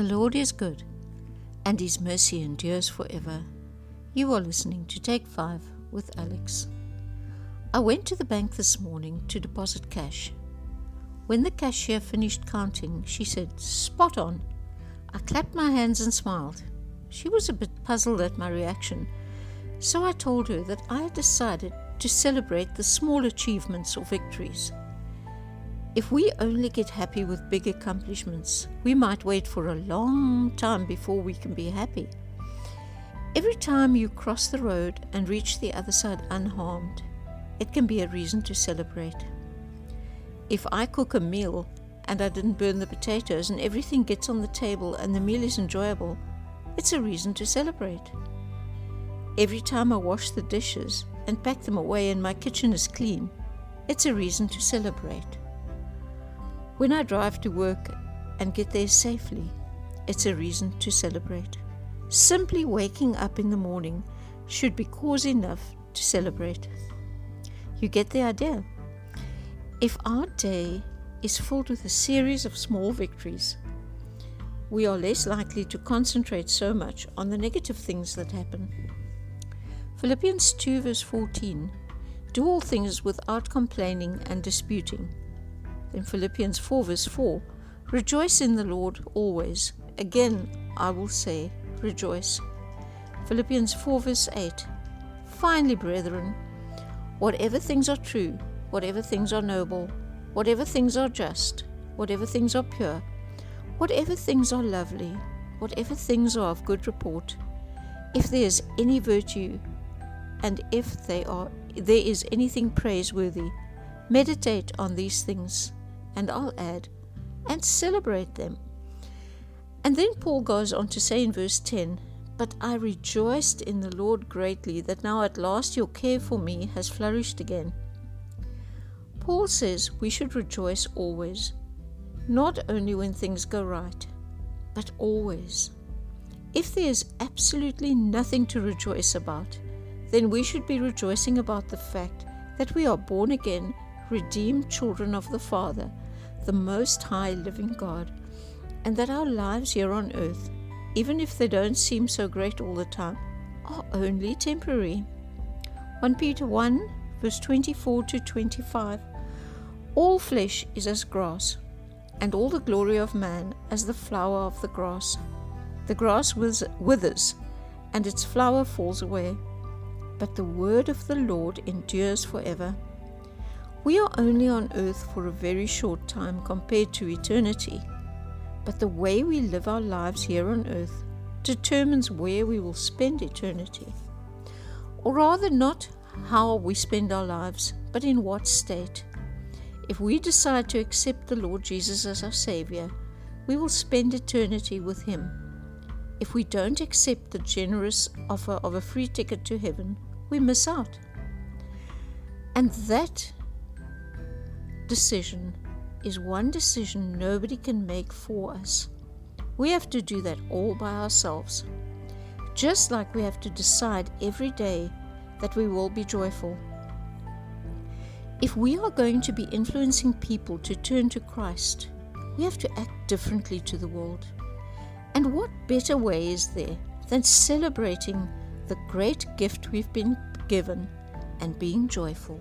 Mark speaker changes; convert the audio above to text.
Speaker 1: The Lord is good, and his mercy endures forever. You are listening to Take 5 with Alex. I went to the bank this morning to deposit cash. When the cashier finished counting, she said, Spot on. I clapped my hands and smiled. She was a bit puzzled at my reaction, so I told her that I had decided to celebrate the small achievements or victories. If we only get happy with big accomplishments, we might wait for a long time before we can be happy. Every time you cross the road and reach the other side unharmed, it can be a reason to celebrate. If I cook a meal and I didn't burn the potatoes and everything gets on the table and the meal is enjoyable, it's a reason to celebrate. Every time I wash the dishes and pack them away and my kitchen is clean, it's a reason to celebrate. When I drive to work and get there safely, it's a reason to celebrate. Simply waking up in the morning should be cause enough to celebrate. You get the idea. If our day is filled with a series of small victories, we are less likely to concentrate so much on the negative things that happen. Philippians 2, verse 14 Do all things without complaining and disputing in Philippians 4, verse 4 Rejoice in the Lord always. Again, I will say, rejoice. Philippians 4, verse 8 Finally, brethren, whatever things are true, whatever things are noble, whatever things are just, whatever things are pure, whatever things are lovely, whatever things are of good report, if there is any virtue, and if they are, there is anything praiseworthy, meditate on these things and I'll add, and celebrate them. And then Paul goes on to say in verse 10 But I rejoiced in the Lord greatly that now at last your care for me has flourished again. Paul says we should rejoice always, not only when things go right, but always. If there is absolutely nothing to rejoice about, then we should be rejoicing about the fact that we are born again redeemed children of the Father, the Most High living God, and that our lives here on earth, even if they don't seem so great all the time, are only temporary. 1 Peter 1, verse 24 to 25 All flesh is as grass, and all the glory of man as the flower of the grass. The grass withers, and its flower falls away, but the word of the Lord endures forever. We are only on earth for a very short time compared to eternity, but the way we live our lives here on earth determines where we will spend eternity. Or rather, not how we spend our lives, but in what state. If we decide to accept the Lord Jesus as our Savior, we will spend eternity with Him. If we don't accept the generous offer of a free ticket to heaven, we miss out. And that decision is one decision nobody can make for us. We have to do that all by ourselves. Just like we have to decide every day that we will be joyful. If we are going to be influencing people to turn to Christ, we have to act differently to the world. And what better way is there than celebrating the great gift we've been given and being joyful?